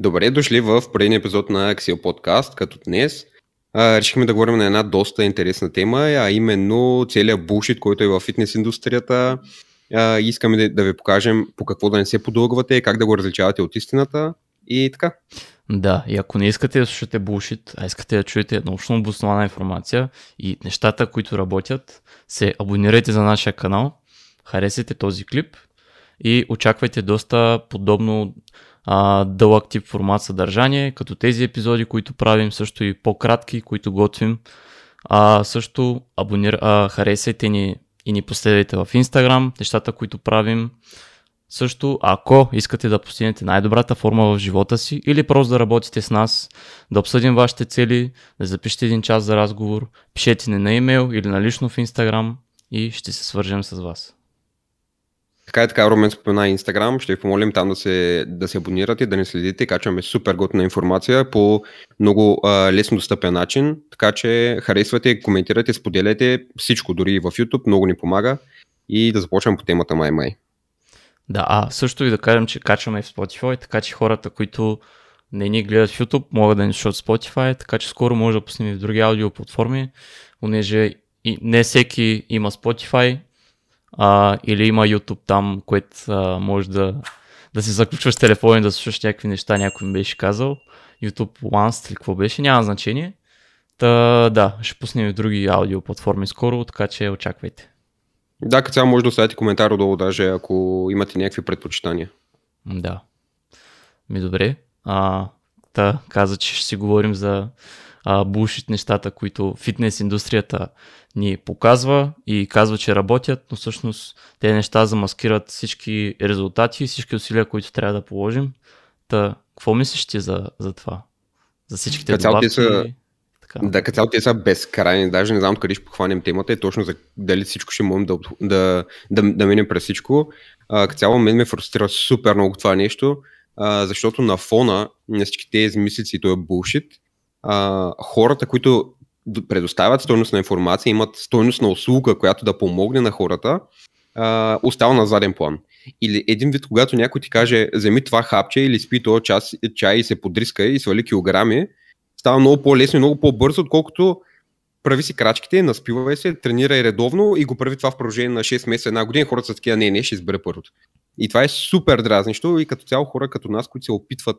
Добре дошли в предния епизод на Axel Podcast, като днес а, решихме да говорим на една доста интересна тема, а именно целият булшит, който е в фитнес индустрията. А, искаме да, да ви покажем по какво да не се подългвате, как да го различавате от истината и така. Да, и ако не искате да слушате булшит, а искате да чуете научно обоснована информация и нещата, които работят, се абонирайте за нашия канал, харесайте този клип и очаквайте доста подобно а, дълъг тип формат съдържание, като тези епизоди, които правим, също и по-кратки, които готвим. А, също абонир, а, харесайте ни и ни последвайте в Instagram, нещата, които правим. Също, ако искате да постигнете най-добрата форма в живота си или просто да работите с нас, да обсъдим вашите цели, да запишете един час за разговор, пишете ни на имейл или на лично в Instagram и ще се свържем с вас. Така и така, Румен спомена Инстаграм. Ще ви помолим там да се, да се абонирате, да не следите. Качваме супер готина информация по много а, лесно достъпен начин. Така че харесвате, коментирате, споделяте всичко, дори и в YouTube. Много ни помага. И да започнем по темата май-май. Да, а също и да кажем, че качваме в Spotify, така че хората, които не ни гледат в YouTube, могат да ни слушат Spotify, така че скоро може да пуснем и в други аудиоплатформи, понеже и не всеки има Spotify, а, или има YouTube там, което а, може да, да си заключваш телефона и да слушаш някакви неща, някой ми беше казал. YouTube Once или какво беше, няма значение. Та, да, ще пуснем и други аудио платформи скоро, така че очаквайте. Да, като цяло може да оставите коментар отдолу, даже ако имате някакви предпочитания. Да. Ми добре. А, та, каза, че ще си говорим за а, булшит нещата, които фитнес индустрията ни показва и казва, че работят, но всъщност те неща замаскират всички резултати и всички усилия, които трябва да положим. Та, какво мислиш ти за, за това? За всичките добавки? Са... Така. Да, като цяло те са безкрайни, даже не знам къде ще похванем темата и точно за дали всичко ще можем да, да, да, да минем през всичко. Като цяло мен ме фрустрира супер много това нещо, а, защото на фона на всички тези мислици и този булшит, а, хората, които предоставят стойност на информация, имат стойност на услуга, която да помогне на хората, а, остава на заден план. Или един вид, когато някой ти каже, вземи това хапче или спи този час, чай и се подриска и свали килограми, става много по-лесно и много по-бързо, отколкото прави си крачките, наспивай се, тренирай редовно и го прави това в продължение на 6 месеца, една година. Хората са такива, не, не, ще избере първото. И това е супер дразнищо и като цяло хора като нас, които се опитват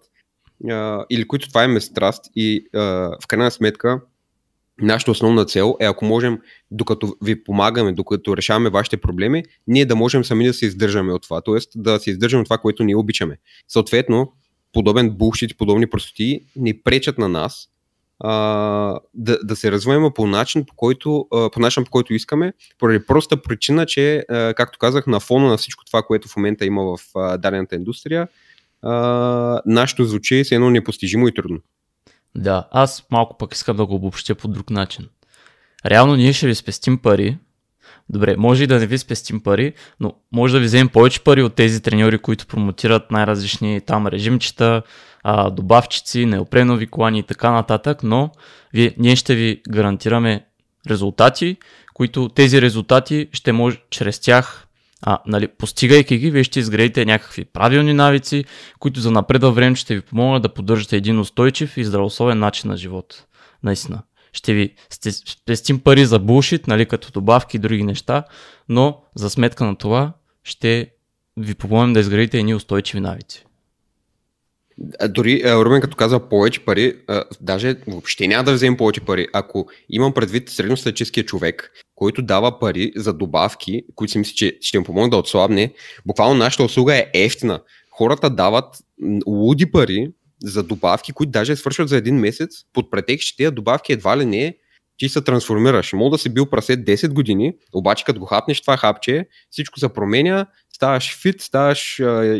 или които това им е страст и в крайна сметка нашата основна цел е ако можем, докато ви помагаме, докато решаваме вашите проблеми, ние да можем сами да се издържаме от това, т.е. да се издържаме от това, което ние обичаме. Съответно, подобен булшит, подобни простоти ни пречат на нас а, да, да се развиваме по начин, по който, а, по начин, по който искаме, поради проста причина, че, а, както казах, на фона на всичко това, което в момента има в а, дадената индустрия, а, нашето звучи е едно непостижимо и трудно. Да, аз малко пък искам да го обобщя по друг начин. Реално ние ще ви спестим пари. Добре, може и да не ви спестим пари, но може да ви вземем повече пари от тези треньори, които промотират най-различни там режимчета, добавчици, неопренови колани и така нататък, но вие, ние ще ви гарантираме резултати, които тези резултати ще може чрез тях а, нали, постигайки ги, вие ще изградите някакви правилни навици, които за напред във време ще ви помогнат да поддържате един устойчив и здравословен начин на живот. Наистина. Ще ви спестим пари за булшит, нали, като добавки и други неща, но за сметка на това ще ви помогнем да изградите едни устойчиви навици. Дори Румен като каза повече пари, даже въобще няма да вземем повече пари. Ако имам предвид средностатическия човек, който дава пари за добавки, които си мисли, че ще им помогне да отслабне, буквално нашата услуга е ефтина. Хората дават луди пари за добавки, които даже свършват за един месец, под претекст, че тези добавки едва ли не ти се трансформираш. Мога да си бил прасе 10 години, обаче като го хапнеш това хапче, всичко се променя, ставаш фит, ставаш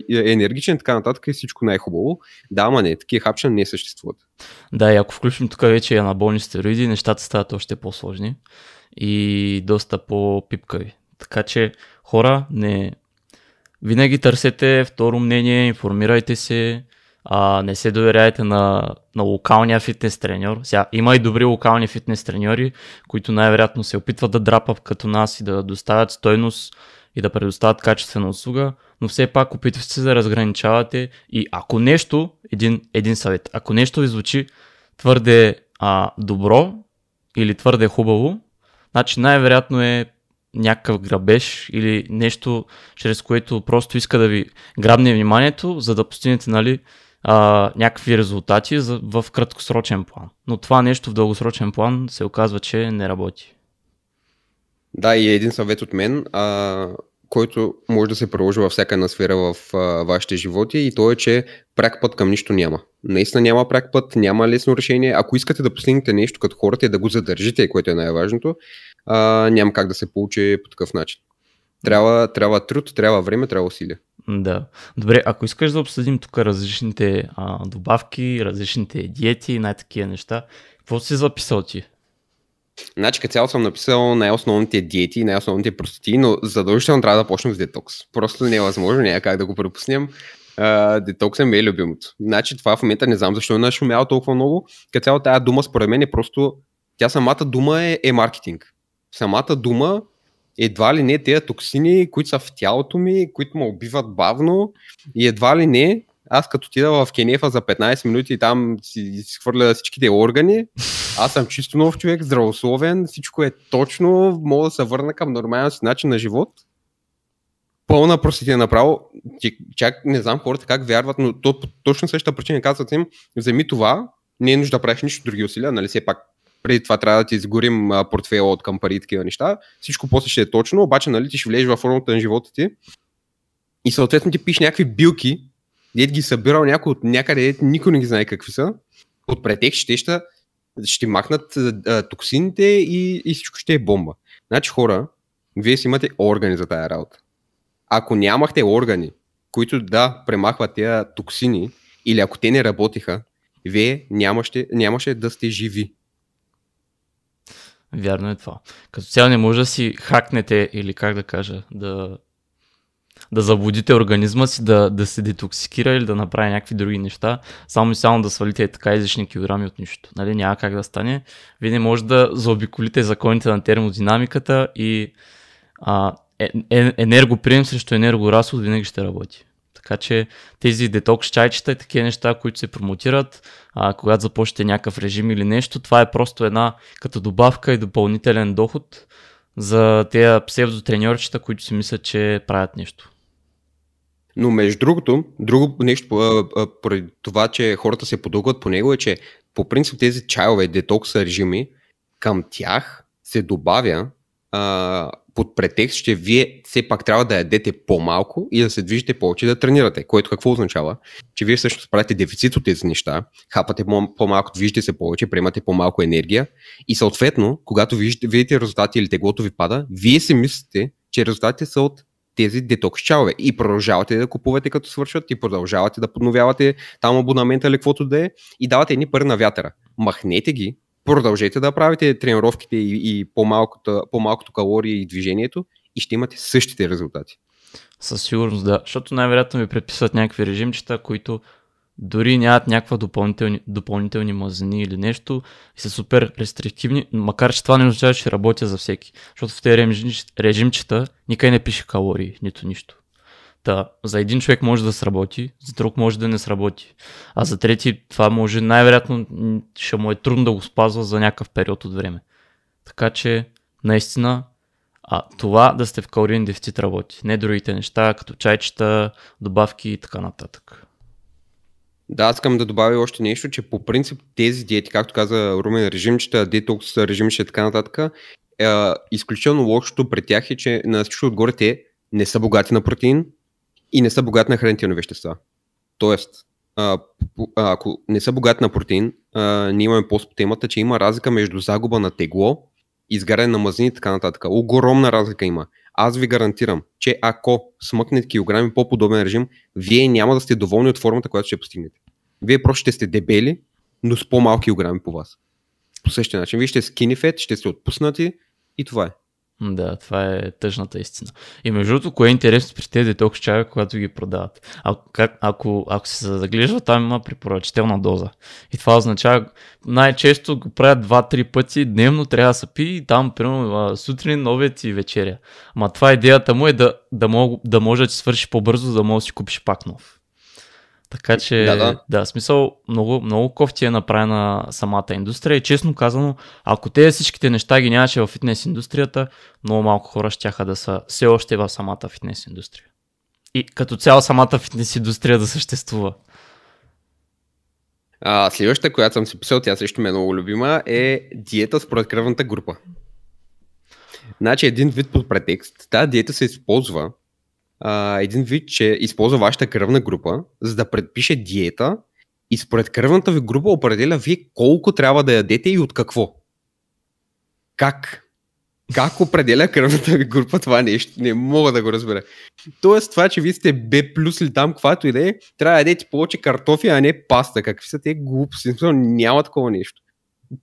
енергичен, така нататък и всичко най-хубаво. Да, ама не, такива хапча не съществуват. Да, и ако включим тук вече анаболни стероиди, нещата стават още по-сложни и доста по-пипкави. Така че хора, не... винаги търсете второ мнение, информирайте се, а, не се доверяйте на, на локалния фитнес треньор. Сега, има и добри локални фитнес треньори, които най-вероятно се опитват да драпат като нас и да доставят стойност и да предоставят качествена услуга, но все пак опитвайте се да разграничавате и ако нещо, един, един съвет, ако нещо ви звучи твърде а, добро или твърде хубаво, значи най-вероятно е някакъв грабеж или нещо, чрез което просто иска да ви грабне вниманието, за да постигнете нали, а, някакви резултати за, в краткосрочен план. Но това нещо в дългосрочен план се оказва, че не работи. Да, и един съвет от мен, а, който може да се приложи във всяка една сфера в а, вашите животи и то е, че прак път към нищо няма. Наистина няма прак път, няма лесно решение. Ако искате да постигнете нещо като хората и да го задържите, което е най-важното, а, няма как да се получи по такъв начин. Трябва, трябва труд, трябва време, трябва усилия. Да. Добре, ако искаш да обсъдим тук различните а, добавки, различните диети и най-такива неща, какво си записал ти? Значи, като цяло съм написал най-основните диети, най-основните простоти, но задължително трябва да почнем с детокс. Просто не е възможно, няма как да го пропуснем. детокс е ми любимото. Значи това в момента не знам защо е нашумял толкова много. Като цяло тази дума според мен е просто, тя самата дума е, е маркетинг. Самата дума едва ли не тези токсини, които са в тялото ми, които ме убиват бавно и едва ли не аз като отида в Кенефа за 15 минути и там си, си хвърля всичките органи, аз съм чисто нов човек, здравословен, всичко е точно, мога да се върна към нормалния си начин на живот. Пълна простите направо. Чак не знам хората как вярват, но то, точно същата причина казват им, вземи това, не е нужда да правиш нищо други усилия, нали все пак преди това трябва да ти изгорим портфела от към пари и такива неща. Всичко после ще е точно, обаче нали, ти ще влезеш във формата на живота ти и съответно ти пиш някакви билки, дед ги събирал някой от някъде, дед никой не ги знае какви са, от претекст ще, ще, ще махнат а, токсините и, и всичко ще е бомба. Значи хора, вие си имате органи за тая работа. Ако нямахте органи, които да премахват тези токсини, или ако те не работиха, вие нямаше, нямаше да сте живи. Вярно е това. Като цяло не може да си хакнете или как да кажа, да, да заблудите организма си, да, да се детоксикира или да направи някакви други неща, само и само да свалите така излишни килограми от нищо. Нали? Няма как да стане. Вие не може да заобиколите законите на термодинамиката и а, е, е, енергоприем срещу енергоразход винаги ще работи. Така че тези детокс чайчета и такива неща, които се промотират, а, когато започнете някакъв режим или нещо, това е просто една като добавка и допълнителен доход за тези псевдотреньорчета, които си мислят, че правят нещо. Но между другото, друго нещо поради това, че хората се подългват по него е, че по принцип тези чайове, детокс режими, към тях се добавя а, под претекст, че вие все пак трябва да ядете по-малко и да се движите повече да тренирате. Което какво означава? Че вие всъщност правите дефицит от тези неща, хапате по-малко, движите се повече, приемате по-малко енергия и съответно, когато видите, видите резултати или теглото ви пада, вие си мислите, че резултатите са от тези детокс чалове и продължавате да купувате като свършват и продължавате да подновявате там абонамента или каквото да е и давате едни пари на вятъра. Махнете ги, продължете да правите тренировките и, и по-малкото, по-малкото калории и движението и ще имате същите резултати. Със сигурност да, защото най-вероятно ви предписват някакви режимчета, които дори нямат някаква допълнителни, допълнителни мазнини или нещо и са супер рестриктивни, макар че това не означава, че работя за всеки. Защото в тези режимчета никъде не пише калории, нито нищо. Та, за един човек може да сработи, за друг може да не сработи. А за трети това може най-вероятно ще му е трудно да го спазва за някакъв период от време. Така че, наистина, а, това да сте в калориен дефицит работи. Не другите неща, като чайчета, добавки и така нататък. Да, аз искам да добавя още нещо, че по принцип тези диети, както каза Румен, режимчета, детокс, режимчета и така нататък, е, изключително лошото при тях е, че на всичко отгоре те не са богати на протеин, и не са богати на хранителни вещества. Тоест, а, ако не са богати на протеин, а, ние имаме по темата, че има разлика между загуба на тегло, изгаряне на мазнини и така нататък. Огромна разлика има. Аз ви гарантирам, че ако смъкнете килограми по подобен режим, вие няма да сте доволни от формата, която ще постигнете. Вие просто ще сте дебели, но с по-малки килограми по вас. По същия начин. Вие ще скини фет, ще сте отпуснати и това е. Да, това е тъжната истина. И между другото, кое е интересно при тези детокс чая, когато ги продават? А, как, ако, ако се заглежда, там има препоръчителна доза. И това означава, най-често го правят 2-3 пъти дневно, трябва да се пи и там, примерно, сутрин, обед и вечеря. Ама това идеята му е да, да, мог, да може да свърши по-бързо, да може да си купиш пак нов. Така че, да, да. да смисъл, много, много кофти е направена самата индустрия и честно казано, ако те всичките неща ги нямаше в фитнес индустрията, много малко хора ще да са все още в самата фитнес индустрия. И като цяло самата фитнес индустрия да съществува. А, следващата, която съм си писал, тя също ме е много любима, е диета според кръвната група. Значи един вид под претекст. Тази диета се използва а, един вид, че използва вашата кръвна група, за да предпише диета и според кръвната ви група определя вие колко трябва да ядете и от какво. Как? Как определя кръвната ви група това нещо? Не мога да го разбера. Тоест това, че вие сте Б плюс или там, каквато и да е, трябва да ядете повече картофи, а не паста. Какви са те глупости? Няма такова нещо.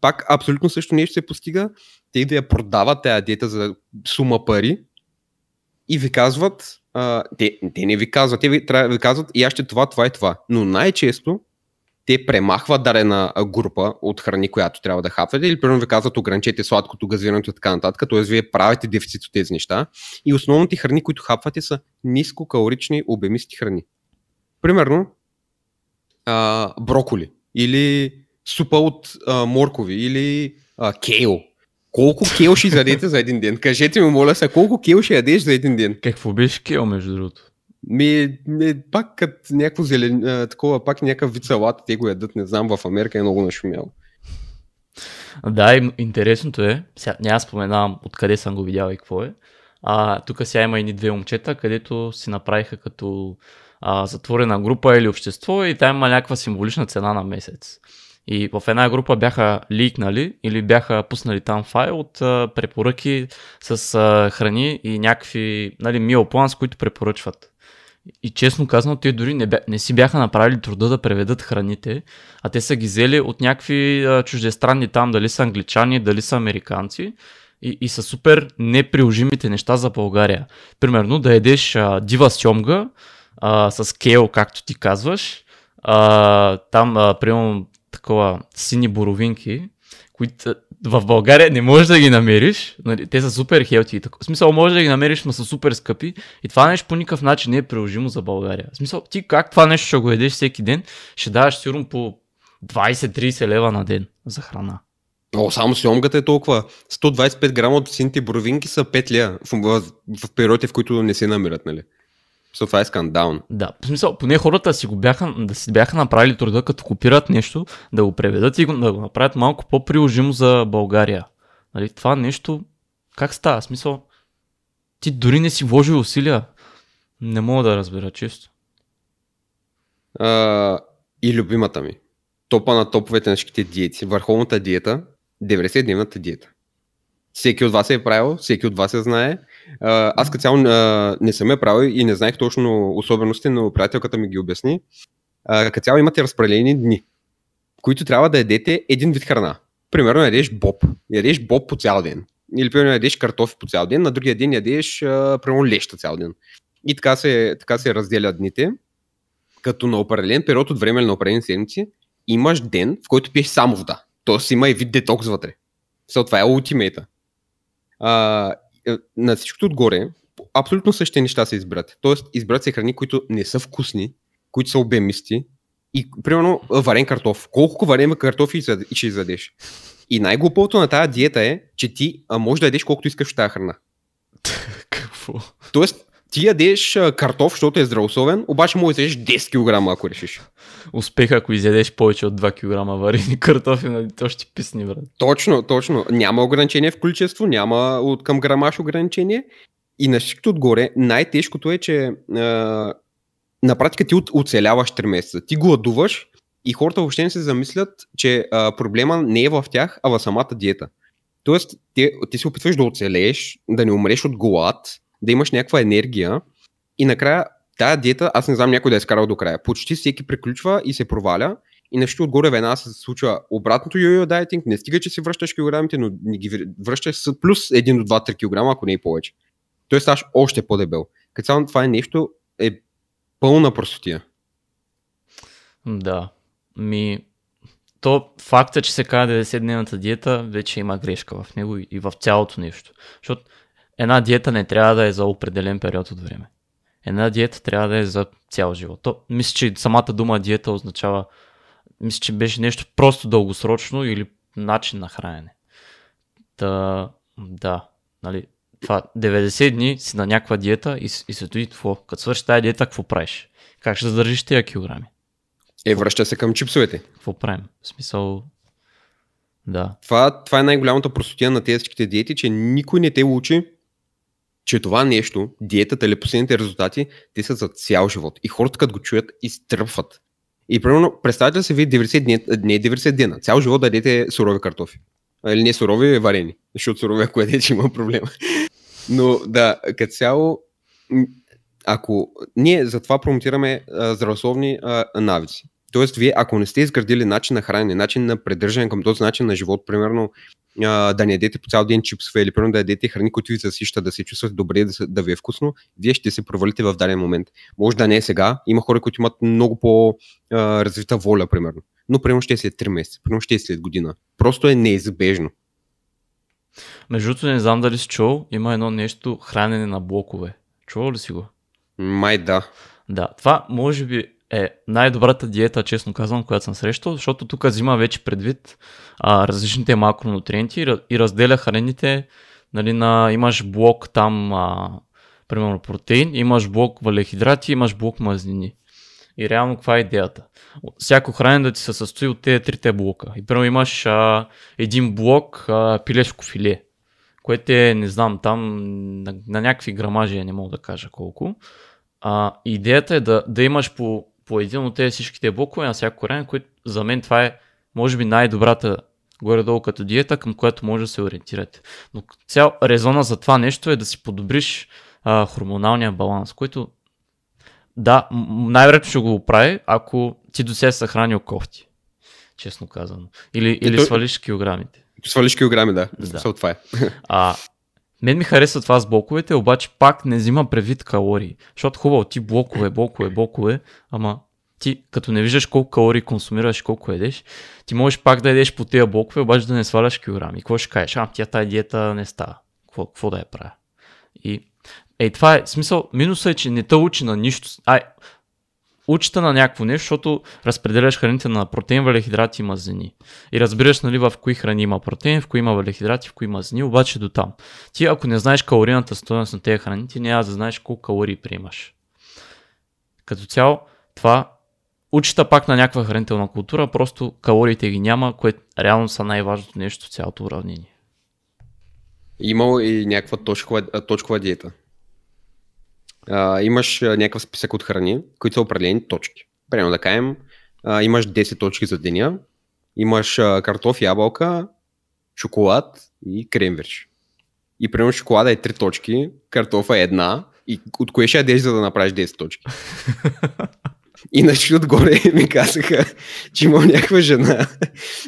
Пак абсолютно също нещо се постига. Те да я продават тази диета за сума пари и ви казват, а, те, те не ви казват, те ви, трябва, ви казват и аз ще това, това и това. Но най-често те премахват дарена група от храни, която трябва да хапвате, или примерно ви казват ограничете сладкото, газирането и така нататък, т.е. вие правите дефицит от тези неща. И основните храни, които хапвате са нискокалорични, обемисти храни. Примерно, а, броколи, или супа от а, моркови, или а, кейл, колко кел ще изядете за един ден? Кажете ми, моля се, колко кел ще ядеш за един ден? Какво беше кел, между другото? Ми, ми пак като някакво зелен, а, такова, пак някакъв вид салата, те го ядат, не знам, в Америка е много нашумяло. Да, и интересното е, сега няма споменавам откъде съм го видял и какво е. А, тук сега има и две момчета, където си направиха като а, затворена група или общество и там има някаква символична цена на месец. И в една група бяха ликнали или бяха пуснали там файл от а, препоръки с а, храни и някакви нали, план, с които препоръчват. И честно казано, те дори не, бя, не си бяха направили труда да преведат храните, а те са ги взели от някакви а, чуждестранни там, дали са англичани, дали са американци. И, и са супер неприложимите неща за България. Примерно да едеш а, дива сьомга а, с кел, както ти казваш, а, там, а, примерно, такова сини боровинки, които в България не можеш да ги намериш. Нали, те са супер хелти. В смисъл, може да ги намериш, но са супер скъпи. И това нещо по никакъв начин не е приложимо за България. В смисъл, ти как това нещо ще го едеш всеки ден, ще даваш сигурно по 20-30 лева на ден за храна. О, само сьомгата е толкова. 125 грама от сините боровинки са 5 лева в, в, в периодите, в които не се намират, нали? So, това е скандално. Да, в смисъл, поне хората си го бяха, да си бяха направили труда, като копират нещо, да го преведат и да го направят малко по-приложимо за България. Нали, това нещо, как става? В смисъл, ти дори не си вложил усилия. Не мога да разбера често. А, и любимата ми. Топа на топовете на всичките диети. Върховната диета, 90-дневната диета. Всеки от вас е правил, всеки от вас я знае. Аз като цяло не съм я правил и не знаех точно особености, но приятелката ми ги обясни. Като цяло имате разпределени дни, които трябва да ядете един вид храна. Примерно ядеш боб. Ядеш боб по цял ден. Или примерно ядеш картофи по цял ден, на другия ден ядеш примерно леща цял ден. И така се, така се разделят дните, като на определен период от време или на определени седмици имаш ден, в който пиеш само вода. Тоест има и вид детокс вътре. So, това е ултимейта. А, на всичкото отгоре, абсолютно същите неща се избрат. Тоест, избрат се храни, които не са вкусни, които са обемисти и, примерно, варен картоф. Колко варен картофи ще изядеш? И най-глупото на тази диета е, че ти можеш да ядеш колкото искаш от тази храна. Какво? Тоест, ти ядеш картоф, защото е здравословен, обаче можеш да ядеш 10 кг, ако решиш. Успех, ако изядеш повече от 2 кг варени картофи, нали, то ще писни, брат. Точно, точно. Няма ограничение в количество, няма от към грамаш ограничение. И на всичкото отгоре, най-тежкото е, че а, на практика ти оцеляваш 3 месеца. Ти гладуваш и хората въобще не се замислят, че а, проблема не е в тях, а в самата диета. Тоест, ти, ти се опитваш да оцелееш, да не умреш от глад, да имаш някаква енергия и накрая тая диета, аз не знам някой да е скарал до края. Почти всеки приключва и се проваля и нещо отгоре веднага се случва обратното йо-йо дайтинг, не стига, че си връщаш килограмите, но не ги връщаш с плюс 1 до 2-3 кг, ако не и повече. Той ставаш още по-дебел. Като това е нещо, е пълна простотия. Да. Ми, то факта, че се казва 90-дневната диета, вече има грешка в него и в цялото нещо. Защото една диета не трябва да е за определен период от време. Една диета трябва да е за цял живот. То, мисля, че самата дума диета означава, мисля, че беше нещо просто дългосрочно или начин на хранене. Та, да, нали, това 90 дни си на някаква диета и, и се тои какво. Като свърши тази диета, какво правиш? Как ще задържиш тези килограми? Е, връща се към чипсовете. Какво правим? В смисъл, да. Това, това е най-голямата простотия на тези всичките диети, че никой не те учи, че това нещо, диетата или последните резултати, те са за цял живот. И хората, като го чуят, изтръпват. И примерно, представете се ви 90 дни, не 90 дена, цял живот да дадете сурови картофи. Или не сурови, варени. Защото сурови, ако ядете, има проблема. Но да, като цяло, ако ние затова промотираме а, здравословни а, навици. Тоест, вие, ако не сте изградили начин на хранене, начин на придържане към този начин на живот, примерно а, да не ядете по цял ден чипсове или примерно да ядете храни, които ви засищат, да се чувствате добре, да, да ви е вкусно, вие ще се провалите в даден момент. Може да не е сега, има хора, които имат много по-развита воля, примерно. Но примерно ще е след 3 месеца, примерно ще е след година. Просто е неизбежно. Между другото, не знам дали си чул, има едно нещо хранене на блокове. Чувал ли си го? Май да. Да, това може би е най-добрата диета, честно казвам, която съм срещал, защото тук взима вече предвид а, различните макронутриенти и разделя храните. Нали, на, имаш блок там, а, примерно протеин, имаш блок валехидрати, имаш блок мазнини. И реално каква е идеята? Всяко хранене да ти се състои от тези трите блока. И първо имаш а, един блок а, пилешко филе, което е, не знам, там на, на някакви грамажи, не мога да кажа колко. А, идеята е да, да имаш по, по един от тези всичките блокове на всяко хранене, което за мен това е, може би, най-добрата горе-долу като диета, към която може да се ориентирате. Но цял резона за това нещо е да си подобриш а, хормоналния баланс, който да, най-вероятно ще го прави, ако ти до сега са хранил кофти. Честно казано. Или, или свалиш килограмите. Свалиш килограми, да. да. това е. А, мен ми харесва това с блоковете, обаче пак не взима предвид калории. Защото хубаво, ти блокове, блокове, блокове, ама ти като не виждаш колко калории консумираш, колко едеш, ти можеш пак да едеш по тези блокове, обаче да не сваляш килограми. Какво ще кажеш? А, тя тази диета не става. Какво, какво да я правя? И Ей, това е смисъл. Минусът е, че не те учи на нищо. Ай, учите на някакво нещо, защото разпределяш храните на протеин, валехидрати и мазнини. И разбираш нали, в кои храни има протеин, в кои има валехидрати, в кои мазнини, обаче до там. Ти ако не знаеш калорийната стоеност на тези храни, ти няма да знаеш колко калории приемаш. Като цяло, това учита пак на някаква хранителна култура, просто калориите ги няма, което реално са най-важното нещо в цялото уравнение. Имало и някаква точкова, точкова диета а, имаш някакъв списък от храни, които са определени точки. Примерно да кажем, а, имаш 10 точки за деня, имаш а, картоф, ябълка, шоколад и кремвирш. И примерно шоколада е 3 точки, картофа е една, и от кое ще ядеш, за да направиш 10 точки? Иначе отгоре ми казаха, че имал някаква жена,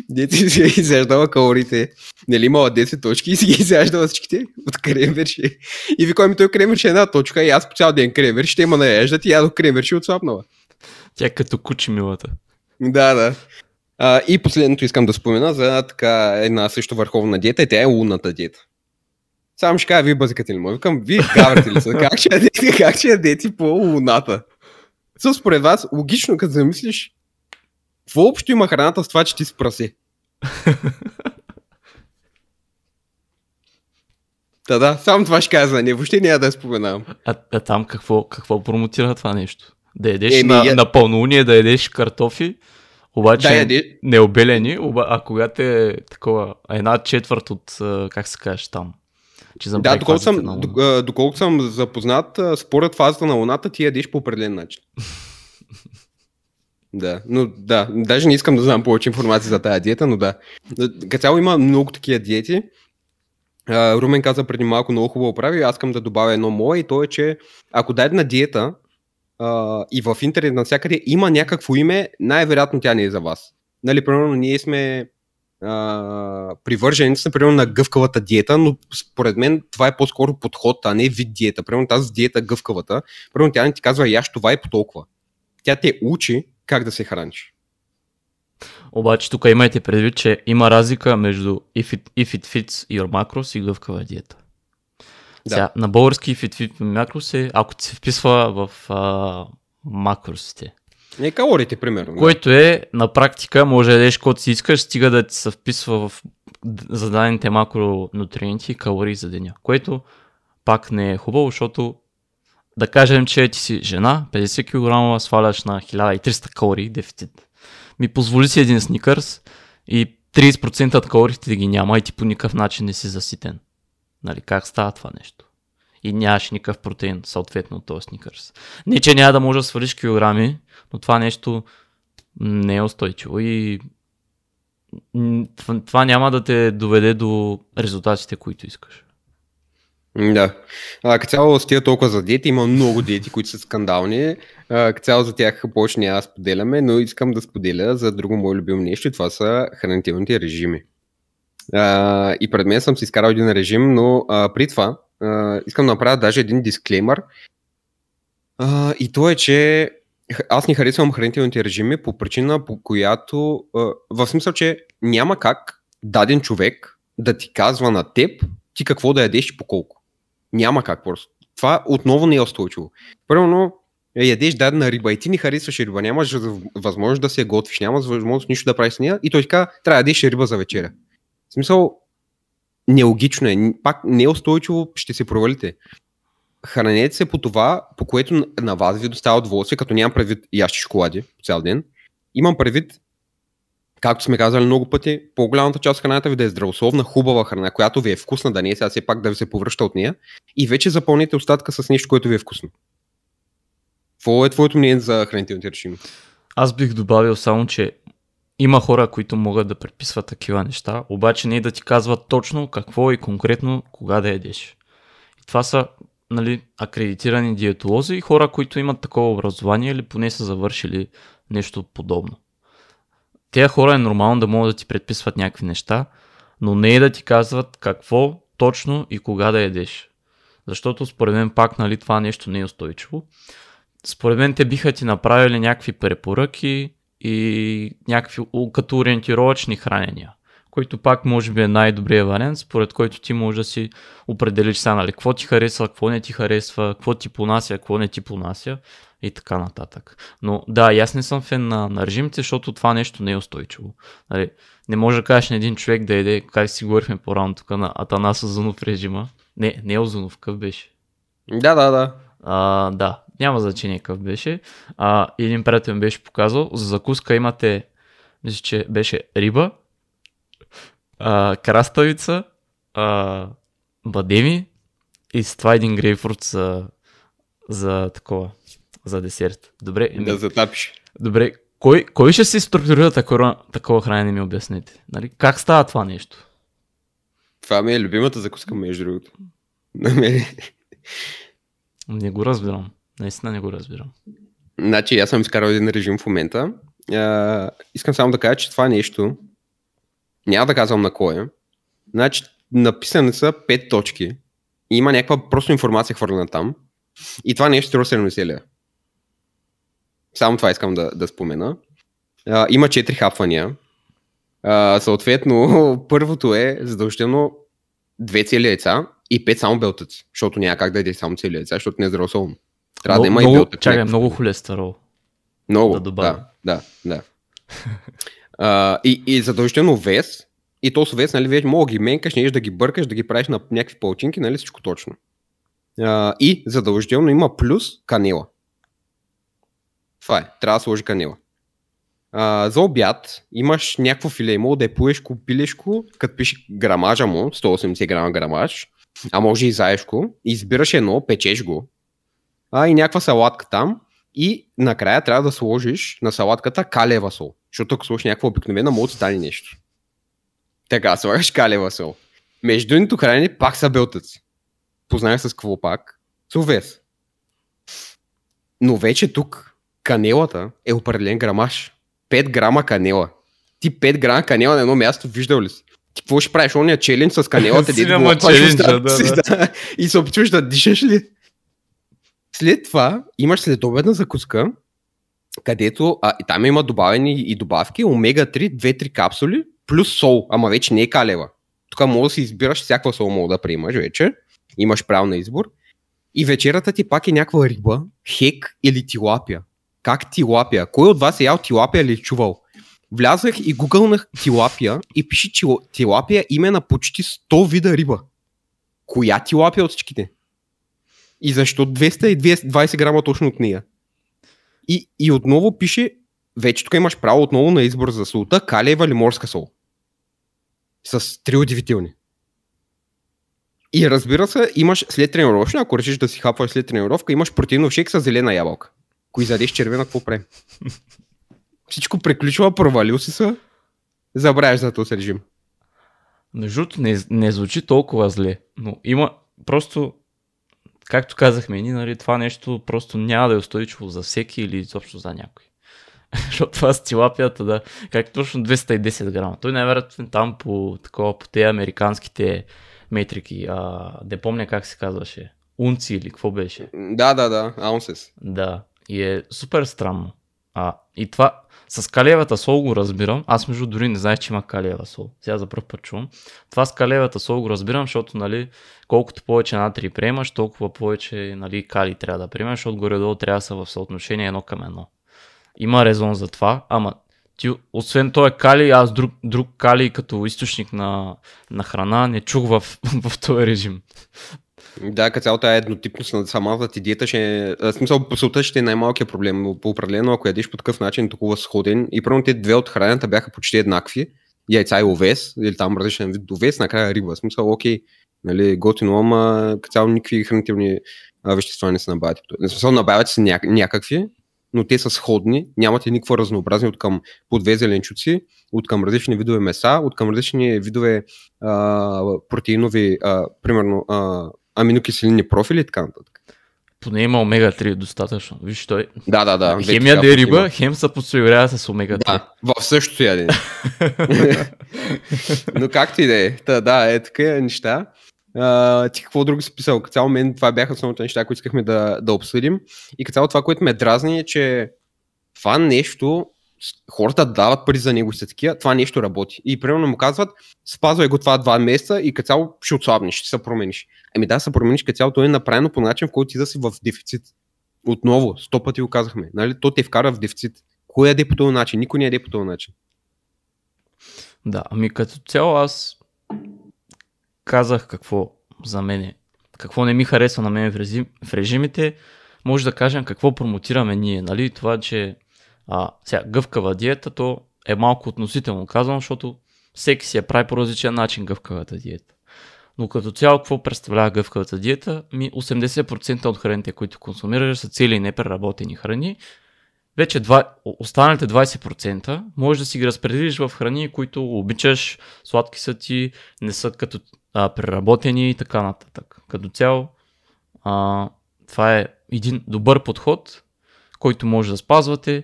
дете си е изяждала калорите, нали имала 10 точки и си ги изяждала всичките от кремверши. И викой ми той кремверши е една точка и аз по цял ден кремверши ще има наяждат и ядох кремверши отслабнала. Тя е като кучи милата. Да, да. А, и последното искам да спомена за така една също върховна диета и тя е лунната диета. Само ще кажа, вие бъзикате ли му? Викам, вие гаврате ли са? Как ще ядете, как ще ядете по луната? Със според вас, логично като замислиш, какво общо има храната с това, че ти си прасе? Та да, само това ще кажа не, въобще няма да я споменавам. А, а там какво, какво промотира това нещо? Да едеш Еми, на, я... на пълнолуние, да едеш картофи, обаче да, яде... необелени, оба, а когато е такова, една четвърт от, как се кажеш там, че да, доколко съм, доколко съм запознат, според фазата на Луната ти ядеш по определен начин. да, но да, даже не искам да знам повече информация за тази диета, но да. Като цяло има много такива диети. Румен каза преди малко много хубаво прави, аз искам да добавя едно мое и то е, че ако дадена диета и в интернет навсякъде има някакво име, най-вероятно тя не е за вас. нали, примерно ние сме а, привърженици, например, на гъвкавата диета, но според мен това е по-скоро подход, а не вид диета. Примерно тази диета гъвкавата, примерно тя не ти казва яш това е по толкова. Тя те учи как да се храниш. Обаче тук имайте предвид, че има разлика между if it, if it fits your macros и гъвкава диета. Да. Сега, на български if it fits macros е, ако ти се вписва в а, макросите. Не калориите, примерно. Което е, на практика, може да ядеш каквото си искаш, стига да ти се вписва в зададените макронутриенти и калории за деня. Което пак не е хубаво, защото да кажем, че ти си жена, 50 кг, сваляш на 1300 калории дефицит. Ми позволи си един сникърс и 30% от калориите да ги няма и ти по никакъв начин не си заситен. Нали, как става това нещо? И нямаш никакъв протеин, съответно, от този сникърс. Не, че няма да можеш да свалиш килограми, но това нещо не е устойчиво и това няма да те доведе до резултатите, които искаш. Да. А, като цяло с тия толкова за диети, има много диети, които са скандални. А, като цяло за тях повече няма да споделяме, но искам да споделя за друго мое любимо нещо и това са хранителните режими. А, и пред мен съм си изкарал един режим, но а, при това а, искам да направя даже един дисклеймър. А, и то е, че аз не харесвам хранителните режими по причина, по която, в смисъл, че няма как даден човек да ти казва на теб ти какво да ядеш и по колко. Няма как просто. Това отново не е устойчиво. Първо, ядеш дадена риба и ти не харесваш риба, нямаш възможност да се готвиш, нямаш възможност нищо да правиш с нея и той така трябва да ядеш риба за вечеря. В смисъл, нелогично е, пак не е устойчиво, ще се провалите хранете се по това, по което на вас ви достава удоволствие, като нямам предвид ящи шоколади по цял ден. Имам предвид, както сме казали много пъти, по-голямата част от храната ви да е здравословна, хубава храна, която ви е вкусна, да не е сега все пак да ви се повръща от нея и вече запълнете остатъка с нещо, което ви е вкусно. Какво е твоето мнение за хранителните режими? Аз бих добавил само, че има хора, които могат да предписват такива неща, обаче не да ти казват точно какво и конкретно кога да ядеш. И това са нали, акредитирани диетолози хора, които имат такова образование или поне са завършили нещо подобно. Тея хора е нормално да могат да ти предписват някакви неща, но не е да ти казват какво точно и кога да ядеш. Защото според мен пак нали, това нещо не е устойчиво. Според мен те биха ти направили някакви препоръки и някакви като ориентировачни хранения който пак може би е най-добрият вариант, според който ти може да си определиш сега, нали, какво ти харесва, какво не ти харесва, какво ти понася, какво не ти понася и така нататък. Но да, аз не съм фен на, на режимите, защото това нещо не е устойчиво. Нали, не може да кажеш на един човек да еде, как си говорихме по-рано тук на Атанас Озунов режима. Не, не Озунов, къв беше? Да, да, да. А, да, няма значение какъв беше. А, един приятел беше показал, за закуска имате, мисля, че беше риба, а, краставица, а, бадеми и с това един грейпфрут за, за такова, за десерт. Добре. Да затапиш. Добре, кой, кой ще си структурира такова, такова хранене, ми обясните? Нали? Как става това нещо? Това ми е любимата закуска, между другото. не го разбирам. Наистина не го разбирам. Значи, аз съм изкарал един режим в момента. А, искам само да кажа, че това нещо няма да казвам на кой е. Значи, написани са 5 точки. И има някаква просто информация хвърлена там. И това нещо струва 70 лева. Само това искам да, да спомена. А, има 4 хапвания. А, съответно, първото е задължително две цели яйца и 5 само белтъци. Защото няма как да яде само цели яйца, защото не е здравословно. Трябва много, да има много, и белтъци. Чакай, много холестерол. Много, да, да, да, да. И, и задължително вес, и то с вес, нали, вече мога да ги менкаш, не да ги бъркаш, да ги правиш на някакви палчинки, нали, всичко точно. Uh, и задължително има плюс канела. Това е, трябва да сложи канела. Uh, за обяд имаш някакво филе, мога да е пуешко, пилешко, като пише грамажа му, 180 грама грамаж, а може и заешко, избираш едно, печеш го, а, и някаква салатка там, и накрая трябва да сложиш на салатката калева сол. Защото ако сложиш някаква обикновена, може да стане нещо. Така, слагаш калева сол. Между нито хранене пак са белтъци. Познах с какво пак? С овес. Но вече тук канелата е определен грамаж. 5 грама канела. Ти 5 грама канела на едно място, виждал ли си? Ти какво ще правиш? Ония челендж с канелата, дето го челенджа, да, си, да. И се опитваш да дишаш ли? След това имаш следобедна закуска, където а, и там има добавени и добавки, омега-3, 2-3 капсули, плюс сол, ама вече не е калева. Тук мога да си избираш всякаква сол мога да приемаш вече. Имаш право на избор. И вечерата ти пак е някаква риба, хек или тилапия. Как тилапия? Кой от вас е ял тилапия или е чувал? Влязах и гугълнах тилапия и пише тил- тилапия име на почти 100 вида риба. Коя тилапия от всичките? И защо 220 грама точно от нея? И, и отново пише, вече тук имаш право отново на избор за солта, калиева или морска сол. С три удивителни. И разбира се, имаш след тренировъчна, ако решиш да си хапваш след тренировка, имаш протеинов шейк с зелена ябълка. Кои задеш червена, какво правим? Всичко приключва, провалил си се, забравяш за този режим. Между другото, не, не звучи толкова зле, но има просто, както казахме, ни, нали, това нещо просто няма да е устойчиво за всеки или изобщо за някой. Защото това с тилапията, да, как точно 210 грама. Той най-вероятно там по такова, по тези американските метрики, а, не помня как се казваше, унци или какво беше. Да, да, да, аунсес. Да, и е супер странно. А, и това, с калиевата сол го разбирам. Аз между дори не знаех, че има калиева сол. Сега за първ път чувам. Това с калиевата сол го разбирам, защото нали, колкото повече натри приемаш, толкова повече нали, кали трябва да приемаш, защото горе-долу трябва да са в съотношение едно към едно. Има резон за това, ама ти, освен този кали, аз друг, друг кали като източник на, на храна не чух в, в този режим. Да, като цялата еднотипност на самата ти диета ще е... Смисъл, по сълта ще е най-малкият проблем, по определено, ако ядеш по такъв начин, толкова сходен, и първо те две от храната бяха почти еднакви, яйца и овес, или там различен вид овес, накрая риба. Смисъл, окей, нали, готино, ама като цяло никакви хранителни а, вещества не се набавят. В смисъл, набавят се ня- някакви, но те са сходни, нямате никакво разнообразие от към по две зеленчуци, от към различни видове меса, от към различни видове а, протеинови, а, примерно а, аминокиселини профили и така нататък. Поне има омега-3 достатъчно. Виж, той Да, да, да. хем яде риба, хем се подсигурява с омега-3. Да, в същото ядене. Но както и да е. Та, да, е такива неща. А, ти какво друго си писал? Като цяло мен това бяха основните неща, които искахме да, да обсъдим. И като цяло това, което ме дразни е, че това нещо, хората дават пари за него и са такива, това нещо работи. И примерно му казват, спазвай го това два месеца и като цяло ще отслабнеш, ще се промениш. Ами да, се промениш като цяло, то е направено по начин, в който ти да си в дефицит. Отново, сто пъти го казахме. Нали? То те вкара в дефицит. Кой яде по този начин? Никой не яде по този начин. Да, ами като цяло аз казах какво за мене, какво не ми харесва на мен в, режим, в режимите, може да кажем какво промотираме ние, нали? Това, че а, сега, гъвкава диета, то е малко относително казано, защото всеки си я прави по различен начин гъвкавата диета. Но като цяло, какво представлява гъвкавата диета? Ми 80% от храните, които консумираш, са цели и непреработени храни. Вече два, останалите 20% може да си ги разпределиш в храни, които обичаш, сладки са ти, не са като а, преработени и така нататък. Като цяло, а, това е един добър подход, който може да спазвате.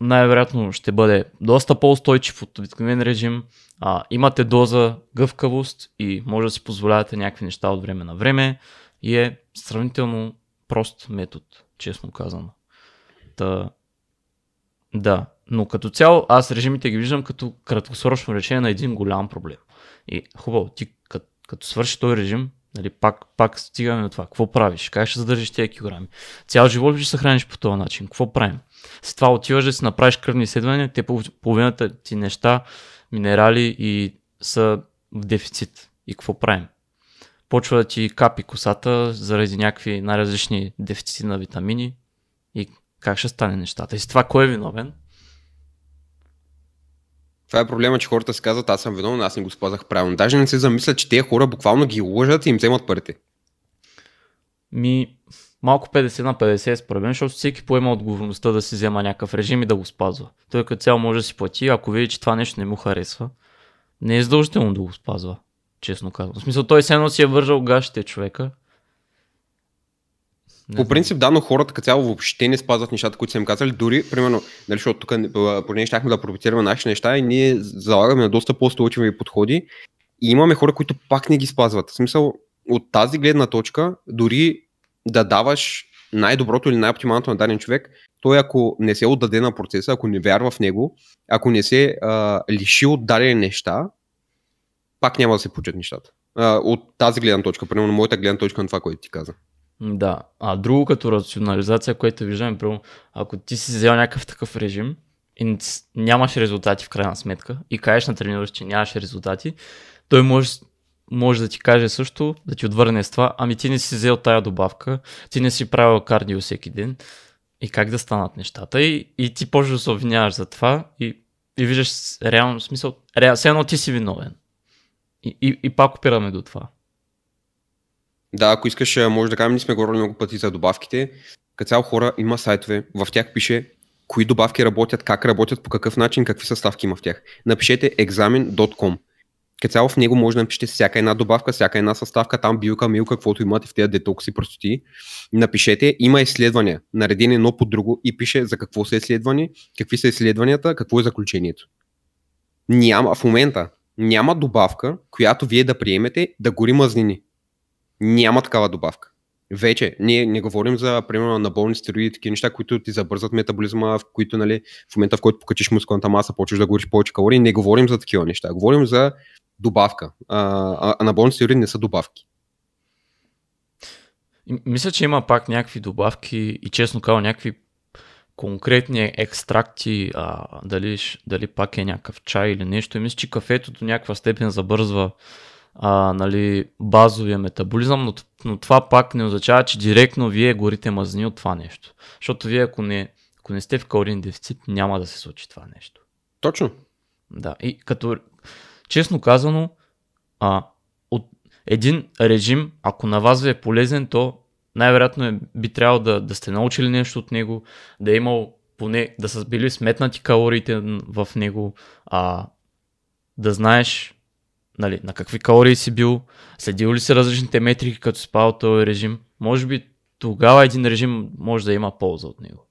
Най-вероятно ще бъде доста по-устойчив от обикновен режим. А, имате доза гъвкавост и може да си позволявате някакви неща от време на време. И е сравнително прост метод, честно казано. Та, да, но като цяло аз режимите ги виждам като краткосрочно решение на един голям проблем. И хубаво, ти като, като свърши този режим, нали, пак, пак стигаме до това. Какво правиш? Как ще задържиш тези килограми? Цял живот ли ще се храниш по този начин? Какво правим? С това отиваш да си направиш кръвни изследвания, те пол- половината ти неща, минерали и са в дефицит. И какво правим? Почва да ти капи косата заради някакви най-различни дефицити на витамини и как ще стане нещата. И с това кой е виновен? Това е проблема, че хората си казват, аз съм виновен, аз не го спазах правилно. Даже не се замислят, че тези хора буквално ги лъжат и им вземат парите. Ми, малко 50 на 50 според мен, защото всеки поема отговорността да си взема някакъв режим и да го спазва. Той като цяло може да си плати, ако види, че това нещо не му харесва, не е задължително да го спазва, честно казвам. В смисъл, той все едно си е вържал гащите човека. Не По принцип, да, но хората като цяло въобще не спазват нещата, които са им казали. Дори, примерно, нали, защото тук поне щяхме да пропитираме нашите неща и ние залагаме на доста по-стойчиви подходи и имаме хора, които пак не ги спазват. В смисъл, от тази гледна точка, дори да даваш най-доброто или най-оптималното на даден човек, той ако не се отдаде на процеса, ако не вярва в него, ако не се а, лиши от дадени неща, пак няма да се получат нещата. А, от тази гледна точка, примерно моята гледна точка на това, което ти каза. Да. А друго като рационализация, което виждаме, примерно, ако ти си взел някакъв такъв режим и нямаш резултати в крайна сметка и кажеш на тренера, че нямаш резултати, той може, може да ти каже също, да ти отвърне с това, ами ти не си взел тая добавка, ти не си правил кардио всеки ден и как да станат нещата и, и ти почваш да се обвиняваш за това и, и виждаш реално смисъл, реално, все едно ти си виновен. И, и, и пак опираме до това. Да, ако искаш, може да кажем, ние сме говорили много пъти за добавките. Като цяло хора има сайтове, в тях пише кои добавки работят, как работят, по какъв начин, какви съставки има в тях. Напишете examen.com. Като цяло в него може да напишете всяка една добавка, всяка една съставка, там билка, милка, каквото имате в тези детокси простоти. Напишете, има изследвания, наредени едно по друго и пише за какво са изследвани, какви са изследванията, какво е заключението. Няма, в момента няма добавка, която вие да приемете да гори мазнини. Няма такава добавка. Вече, ние не говорим за, примерно, на болни стероиди такива неща, които ти забързат метаболизма, в които, нали, в момента в който покачиш мускулната маса, почваш да гориш повече калории, не говорим за такива неща. Говорим за добавка. А, а, а на болни стероиди не са добавки. И Мисля, че има пак някакви добавки и честно казвам някакви конкретни екстракти, а, дали, дали пак е някакъв чай или нещо. И мисля, че кафето до някаква степен забързва а, нали, базовия метаболизъм, но, но това пак не означава, че директно вие горите мазнини от това нещо. Защото вие ако не, ако не сте в калориен дефицит, няма да се случи това нещо. Точно. Да, и като честно казано, а, от един режим, ако на вас ви е полезен, то най-вероятно е, би трябвало да, да сте научили нещо от него, да е имал поне, да са били сметнати калориите в него, а, да знаеш нали, на какви калории си бил, следил ли си различните метрики, като спал този режим. Може би тогава един режим може да има полза от него.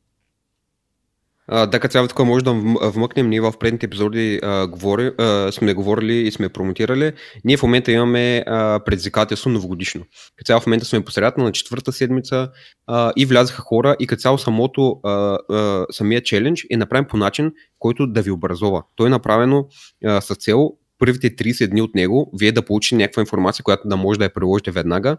А, да, цяло тук може да вм- вмъкнем, ние в предните епизоди а, говори, а, сме говорили и сме промотирали. Ние в момента имаме а, предизвикателство новогодишно. Като цяло в момента сме по средата на четвърта седмица а, и влязаха хора и като цяло самото, а, а, самия челендж е направен по начин, който да ви образова. Той е направено а, с цел първите 30 дни от него, вие да получите някаква информация, която да може да я приложите веднага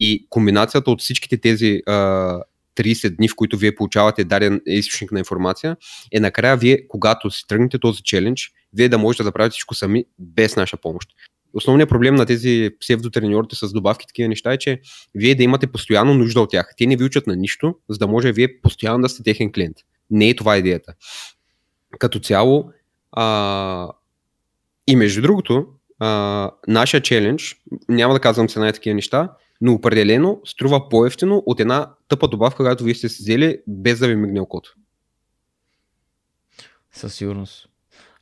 и комбинацията от всичките тези а, 30 дни, в които вие получавате даден източник на информация, е накрая вие, когато си тръгнете този челендж, вие да можете да правите всичко сами, без наша помощ. Основният проблем на тези псевдотреньорите с добавки такива неща е, че вие да имате постоянно нужда от тях. Те не ви учат на нищо, за да може вие постоянно да сте техен клиент. Не е това идеята. Като цяло, а, и между другото, а, нашия челендж, няма да казвам цена и такива неща, но определено струва по-ефтино от една тъпа добавка, която вие сте си взели без да ви мигне окото. Със сигурност.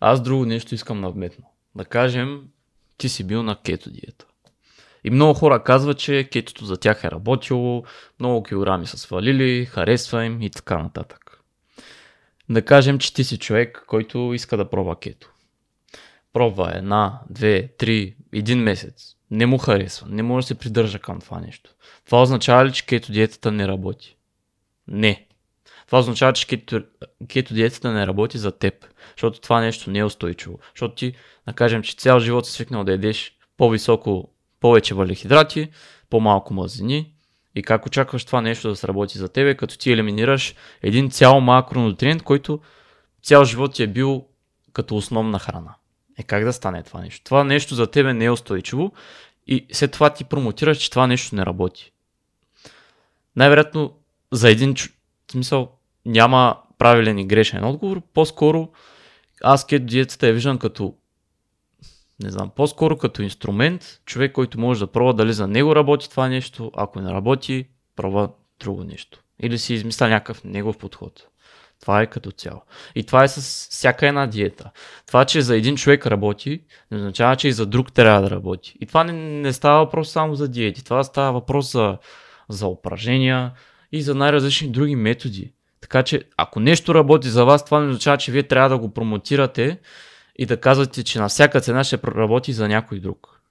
Аз друго нещо искам да. Да кажем, ти си бил на кето диета. И много хора казват, че кетото за тях е работило, много килограми са свалили, харесва им и така нататък. Да кажем, че ти си човек, който иска да пробва кето. Пробва една, две, три, един месец. Не му харесва, не може да се придържа към това нещо. Това означава ли, че кето диетата не работи? Не. Това означава, че кето, кето диетата не работи за теб, защото това нещо не е устойчиво. Защото ти, да кажем, че цял живот си свикнал да ядеш по-високо, повече въглехидрати, по-малко мазнини и как очакваш това нещо да сработи за тебе, като ти елиминираш един цял макронутриент, който цял живот ти е бил като основна храна. Е как да стане това нещо? Това нещо за тебе не е устойчиво и след това ти промотираш, че това нещо не работи. Най-вероятно за един смисъл няма правилен и грешен отговор, по-скоро аз кето диетата я виждам като не знам, по-скоро като инструмент, човек, който може да пробва дали за него работи това нещо, ако не работи, пробва друго нещо. Или си измисля някакъв негов подход. Това е като цяло. И това е с всяка една диета. Това, че за един човек работи, не означава, че и за друг трябва да работи. И това не, не става въпрос само за диети. Това става въпрос за, за упражнения и за най-различни други методи. Така че, ако нещо работи за вас, това не означава, че вие трябва да го промотирате и да казвате, че на всяка цена ще проработи за някой друг.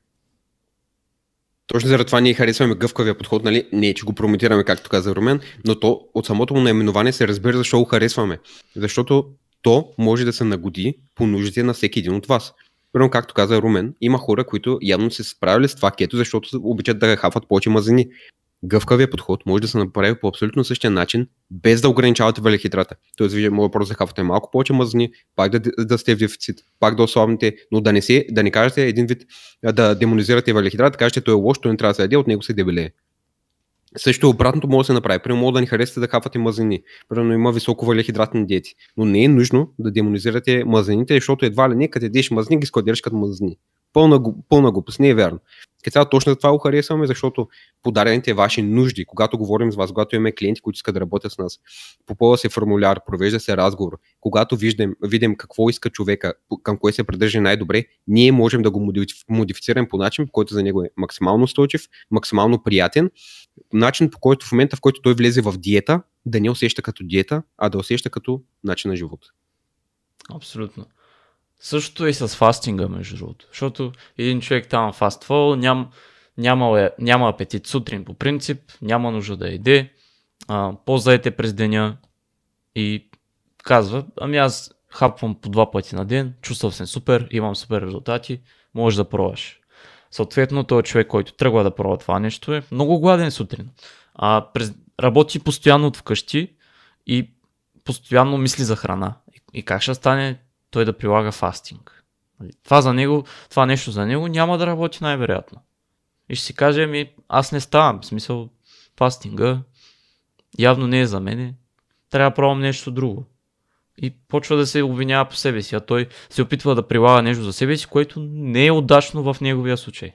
Точно заради това ние харесваме гъвкавия подход, нали? Не, че го промотираме, както каза Румен, но то от самото му наименование се разбира защо го харесваме. Защото то може да се нагоди по нуждите на всеки един от вас. Първо, както каза Румен, има хора, които явно се справили с това кето, защото обичат да хафат повече мазини гъвкавия подход може да се направи по абсолютно същия начин, без да ограничавате въглехидрата. Тоест, вие може просто да хавате малко повече мазнини, пак да, да сте в дефицит, пак да ослабнете, но да не, се, да не кажете един вид да демонизирате въглехидрата, кажете, той е лош, той не трябва да се яде, от него се дебелее. Също обратното може да се направи. Примерно може да ни харесате да хапвате мазнини. Примерно има високо въглехидратни диети. Но не е нужно да демонизирате мазнините, защото едва ли не, като ядеш мазнини, ги складираш като мазнини. Пълна, пълна глупост, не е вярно. Като точно за това го харесваме, защото подарените ваши нужди, когато говорим с вас, когато имаме клиенти, които искат да работят с нас, попълва се формуляр, провежда се разговор, когато виждам, видим какво иска човека, към кое се придържа най-добре, ние можем да го модифицираме по начин, по който за него е максимално устойчив, максимално приятен, начин по който в момента, в който той влезе в диета, да не усеща като диета, а да усеща като начин на живот. Абсолютно. Същото е и с фастинга, между другото. Защото един човек там фаствал, ням, няма, няма апетит сутрин по принцип, няма нужда да еде, по-заете през деня и казва, ами аз хапвам по два пъти на ден, чувствам се супер, имам супер резултати, можеш да пробваш. Съответно, този човек, който тръгва да пробва това нещо е много гладен сутрин. А, през, работи постоянно от вкъщи и постоянно мисли за храна. И, и как ще стане той да прилага фастинг. Нали, това за него, това нещо за него няма да работи най-вероятно. И ще си каже, ми, аз не ставам, в смисъл, фастинга явно не е за мене, трябва да пробвам нещо друго. И почва да се обвинява по себе си, а той се опитва да прилага нещо за себе си, което не е удачно в неговия случай.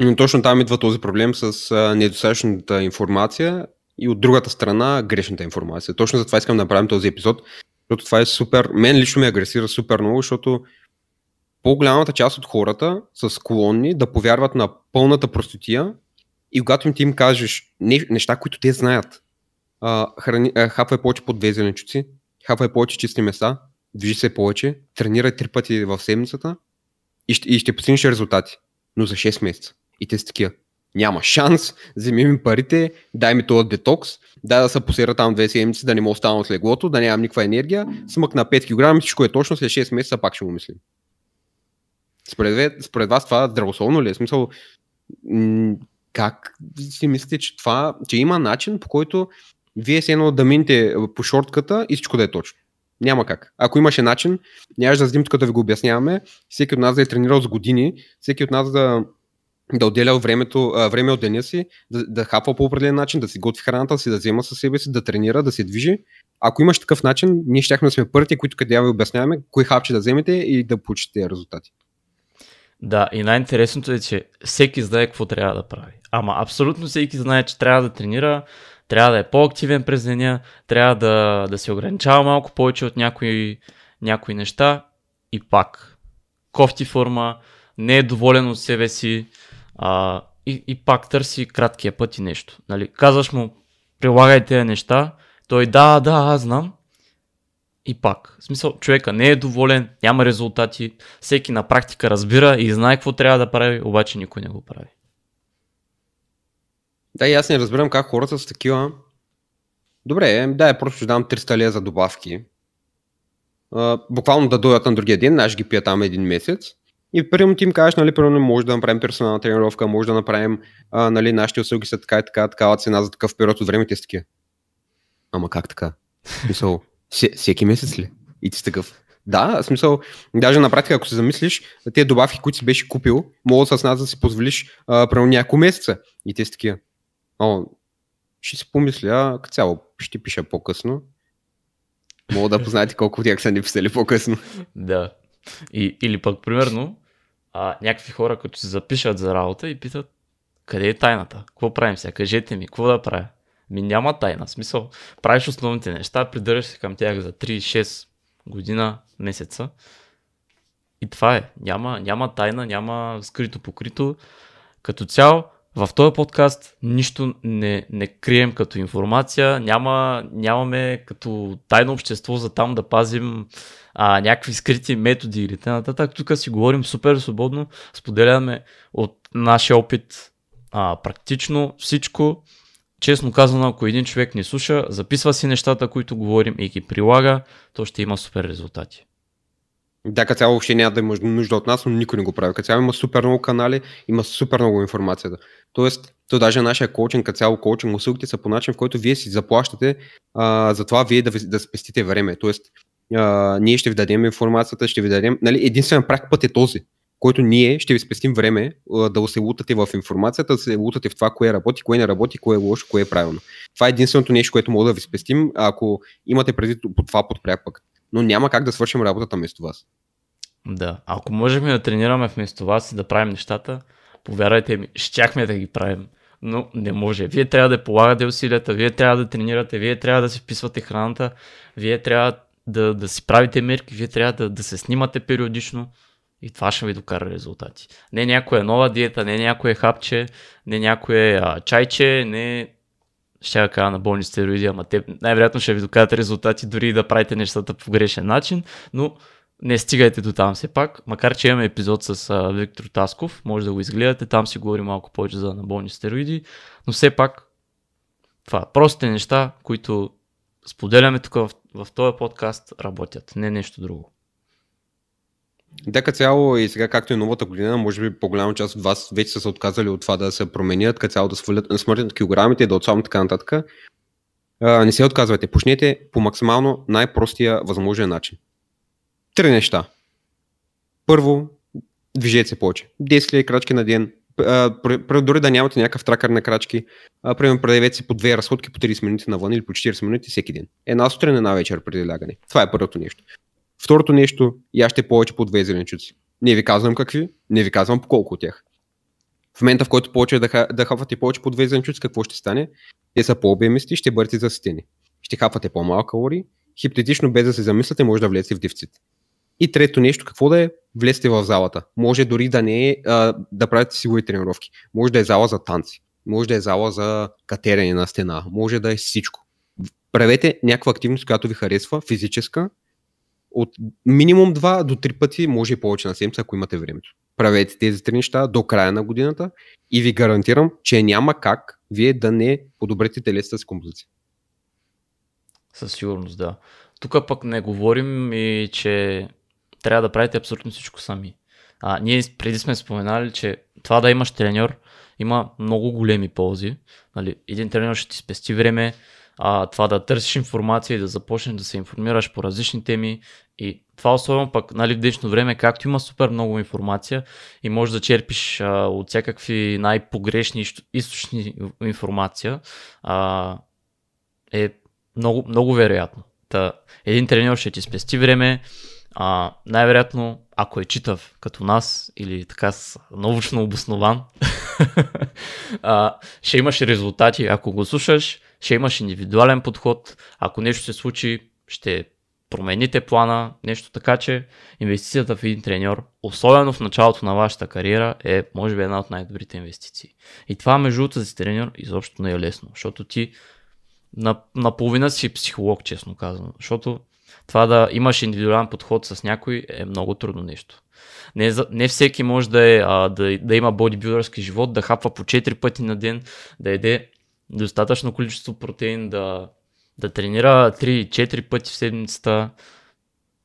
Но точно там идва този проблем с недостатъчната информация и от другата страна грешната информация. Точно за това искам да направим този епизод, защото това е супер, мен лично ме агресира супер много, защото по-голямата част от хората са склонни да повярват на пълната простотия и когато им ти им кажеш неща, които те знаят, храни, хапвай повече по две зеленчуци, хапвай повече чисти места, движи се повече, тренирай три пъти в седмицата и ще, и ще постигнеш резултати. Но за 6 месеца. И те са такива няма шанс, вземи ми парите, дай ми този детокс, дай да се посера там две седмици, да не мога остана от леглото, да нямам никаква енергия, смък на 5 кг, всичко е точно, след 6 месеца пак ще го мислим. Според, според вас това здравословно ли е? Смисъл, как си мислите, че това, че има начин по който вие се едно да минете по шортката и всичко да е точно. Няма как. Ако имаше начин, нямаше да седим тук да ви го обясняваме. Всеки от нас да е тренирал с години, всеки от нас да да отделя времето, време от деня си, да, да хапва по определен начин, да си готви храната си, да взема със себе си, да тренира, да се движи. Ако имаш такъв начин, ние щяхме да сме първите, които къде ви обясняваме кои хапче да вземете и да получите резултати. Да, и най-интересното е, че всеки знае какво трябва да прави. Ама абсолютно всеки знае, че трябва да тренира, трябва да е по-активен през деня, трябва да, да се ограничава малко повече от някои, някои неща и пак. Кофти форма, не е доволен от себе си, а, и, и пак търси краткия път и нещо. Нали? Казваш му, прилагай тези неща, той да, да, аз знам. И пак, в смисъл, човека не е доволен, няма резултати, всеки на практика разбира и знае какво трябва да прави, обаче никой не го прави. Да, и аз не разбирам как хората са такива. Добре, да, просто ще дам 300 лея за добавки. Uh, буквално да дойдат на другия ден, аз ги пия там един месец. И примерно ти им кажеш, нали, примерно може да направим персонална тренировка, може да направим, а, нали, нашите услуги са така и така, такава цена за такъв период от време, те са такива. Ама как така? Смисъл, всеки месец ли? И ти си такъв. Да, смисъл, даже на практика, ако се замислиш, тези добавки, които си беше купил, могат с нас да си позволиш а, примерно няколко месеца. И те са такива. О, ще си помисля, като цяло ще пиша по-късно. Мога да познаете колко от тях са ни писали по-късно. Да. И, или пък, примерно, а, някакви хора, които се запишат за работа и питат, къде е тайната? Какво правим сега? Кажете ми, какво да правя? Ми няма тайна. Смисъл, правиш основните неща, придържаш се към тях за 3-6 година, месеца. И това е. Няма, няма тайна, няма скрито покрито. Като цяло, в този подкаст нищо не, не крием като информация, няма, нямаме като тайно общество за там да пазим а, някакви скрити методи или т.н. Тук си говорим супер свободно, споделяме от нашия опит а, практично всичко. Честно казано, ако един човек ни слуша, записва си нещата, които говорим и ги прилага, то ще има супер резултати. Да, като цяло въобще няма да има нужда от нас, но никой не го прави. Като цяло има супер много канали, има супер много информация. Тоест, то даже нашия коучинг, като цяло коучинг услугите са по начин, в който вие си заплащате а, за това вие да, да спестите време. Тоест, а, ние ще ви дадем информацията, ще ви дадем. Нали, единствен прак път е този, който ние ще ви спестим време а, да се лутате в информацията, да се лутате в това, кое работи, кое не работи, кое е лошо, кое е правилно. Това е единственото нещо, което мога да ви спестим, ако имате преди по това подпряк пък но няма как да свършим работата вместо вас. Да, ако можем да тренираме вместо вас и да правим нещата, повярвайте ми, щяхме да ги правим, но не може. Вие трябва да полагате усилията, вие трябва да тренирате, вие трябва да си вписвате храната, вие трябва да, да си правите мерки, вие трябва да, да се снимате периодично и това ще ви докара резултати. Не някоя нова диета, не някое хапче, не някое а, чайче, не ще я кажа на болни стероиди, ама те най-вероятно ще ви докажат резултати дори да правите нещата по грешен начин, но не стигайте до там все пак, макар че имаме епизод с а, Виктор Тасков, може да го изгледате, там си говори малко повече за анаболни стероиди, но все пак това, простите неща, които споделяме тук в, в този подкаст, работят, не нещо друго. Да, цяло и сега, както и новата година, може би по-голяма част от вас вече са се отказали от това да се променят, като цяло да свалят, смъртят килограмите, да отслабнат така нататък. А, не се отказвайте. Почнете по максимално най-простия възможен начин. Три неща. Първо, движете се повече. 10 ли крачки на ден. Дори да нямате някакъв тракър на крачки, примерно предавете си по две разходки по 30 минути навън или по 40 минути всеки ден. Една сутрин, една вечер преди лягане. Това е първото нещо. Второто нещо, яще повече по две зеленчуци. Не ви казвам какви, не ви казвам по колко от тях. В момента, в който повече да, да хапвате повече по две зеленчуци, какво ще стане? Те са по-обемисти, ще бъдете засетени. Ще хапвате по-малко калории, хипотетично без да се замисляте, може да влезете в дефицит. И трето нещо, какво да е? Влезте в залата. Може дори да не е да правите силови тренировки. Може да е зала за танци. Може да е зала за катерене на стена. Може да е всичко. Правете някаква активност, която ви харесва, физическа, от минимум 2 до 3 пъти, може и повече на седмица, ако имате времето. Правете тези три неща до края на годината и ви гарантирам, че няма как вие да не подобрите телесата с композиция. Със сигурност, да. Тук пък не говорим и, че трябва да правите абсолютно всичко сами. А, ние преди сме споменали, че това да имаш треньор има много големи ползи. Нали, един треньор ще ти спести време, а, това да търсиш информация и да започнеш да се информираш по различни теми. И това особено пък нали, в днешно време, както има супер много информация и можеш да черпиш а, от всякакви най-погрешни източни информация, а, е много, много вероятно. Та, един тренер ще ти спести време, а, най-вероятно, ако е читав като нас или така с научно обоснован, а, ще имаш резултати. Ако го слушаш, ще имаш индивидуален подход. Ако нещо се случи, ще промените плана, нещо така, че инвестицията в един треньор, особено в началото на вашата кариера, е може би една от най-добрите инвестиции. И това между другото за треньор изобщо не е лесно, защото ти на, наполовина си психолог, честно казано, защото това да имаш индивидуален подход с някой е много трудно нещо. Не, не всеки може да, е, а, да, да има бодибилдърски живот, да хапва по 4 пъти на ден, да еде достатъчно количество протеин, да, да тренира 3-4 пъти в седмицата.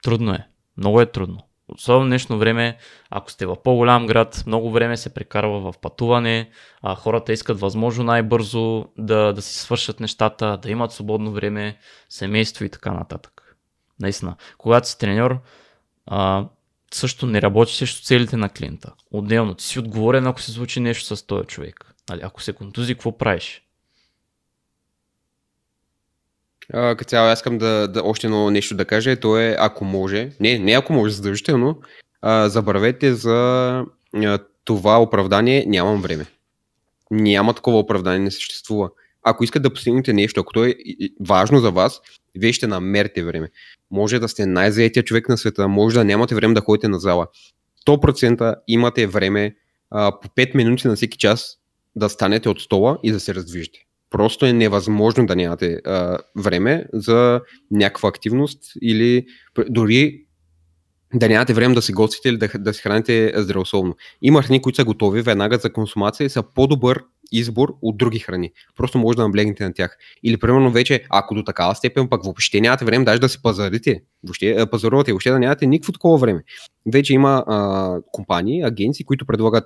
Трудно е. Много е трудно. Особено в днешно време, ако сте в по-голям град, много време се прекарва в пътуване, а хората искат възможно най-бързо да, да си свършат нещата, да имат свободно време, семейство и така нататък. Наистина, когато си треньор, а, също не работиш срещу целите на клиента. Отделно ти си отговорен, ако се случи нещо с този човек. Нали, ако се контузи, какво правиш? като цяло аз искам да, да, още едно нещо да кажа, то е ако може, не, не ако може задължително, а, забравете за а, това оправдание нямам време. Няма такова оправдание, не съществува. Ако искате да постигнете нещо, ако то е важно за вас, вие ще намерите време. Може да сте най-заетия човек на света, може да нямате време да ходите на зала. 100% имате време а, по 5 минути на всеки час да станете от стола и да се раздвижите. Просто е невъзможно да нямате а, време за някаква активност или дори да нямате време да се готвите или да, да се храните здравословно. Има храни, които са готови веднага за консумация и са по-добър избор от други храни. Просто може да наблегнете на тях. Или примерно вече, ако до такава степен пък въобще нямате време даже да се пазарите, въобще, пазарувате, въобще да нямате никакво такова време. Вече има а, компании, агенции, които предлагат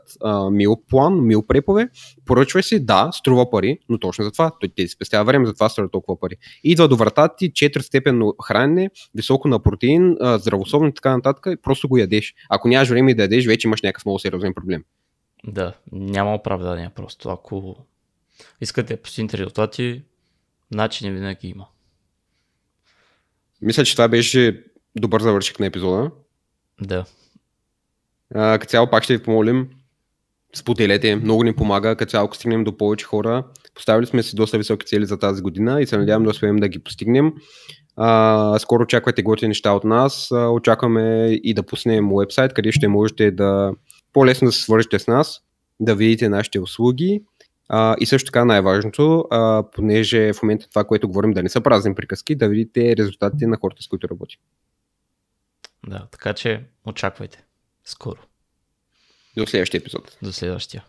мил план, мил препове, поръчвай си, да, струва пари, но точно за това, той ти спестява време, за това струва толкова пари. Идва до вратата ти 4 степенно хранене, високо на протеин, здравословно и така нататък, просто го ядеш. Ако нямаш време да ядеш, вече имаш някакъв много сериозен проблем. Да, няма оправдание просто. Ако искате да постигнете резултати, начини винаги има. Мисля, че това беше добър завършик на епизода. Да. А, като цяло пак ще ви помолим, споделете, много ни помага, като цяло ако стигнем до повече хора. Поставили сме си доста високи цели за тази година и се надявам да успеем да ги постигнем. А, скоро очаквайте готини неща от нас. А, очакваме и да пуснем уебсайт, къде ще можете да по-лесно да се свържете с нас, да видите нашите услуги. А, и също така най-важното, а, понеже в момента това, което говорим, да не са празни приказки, да видите резултатите на хората, с които работим. Да, така че очаквайте. Скоро. До следващия епизод. До следващия.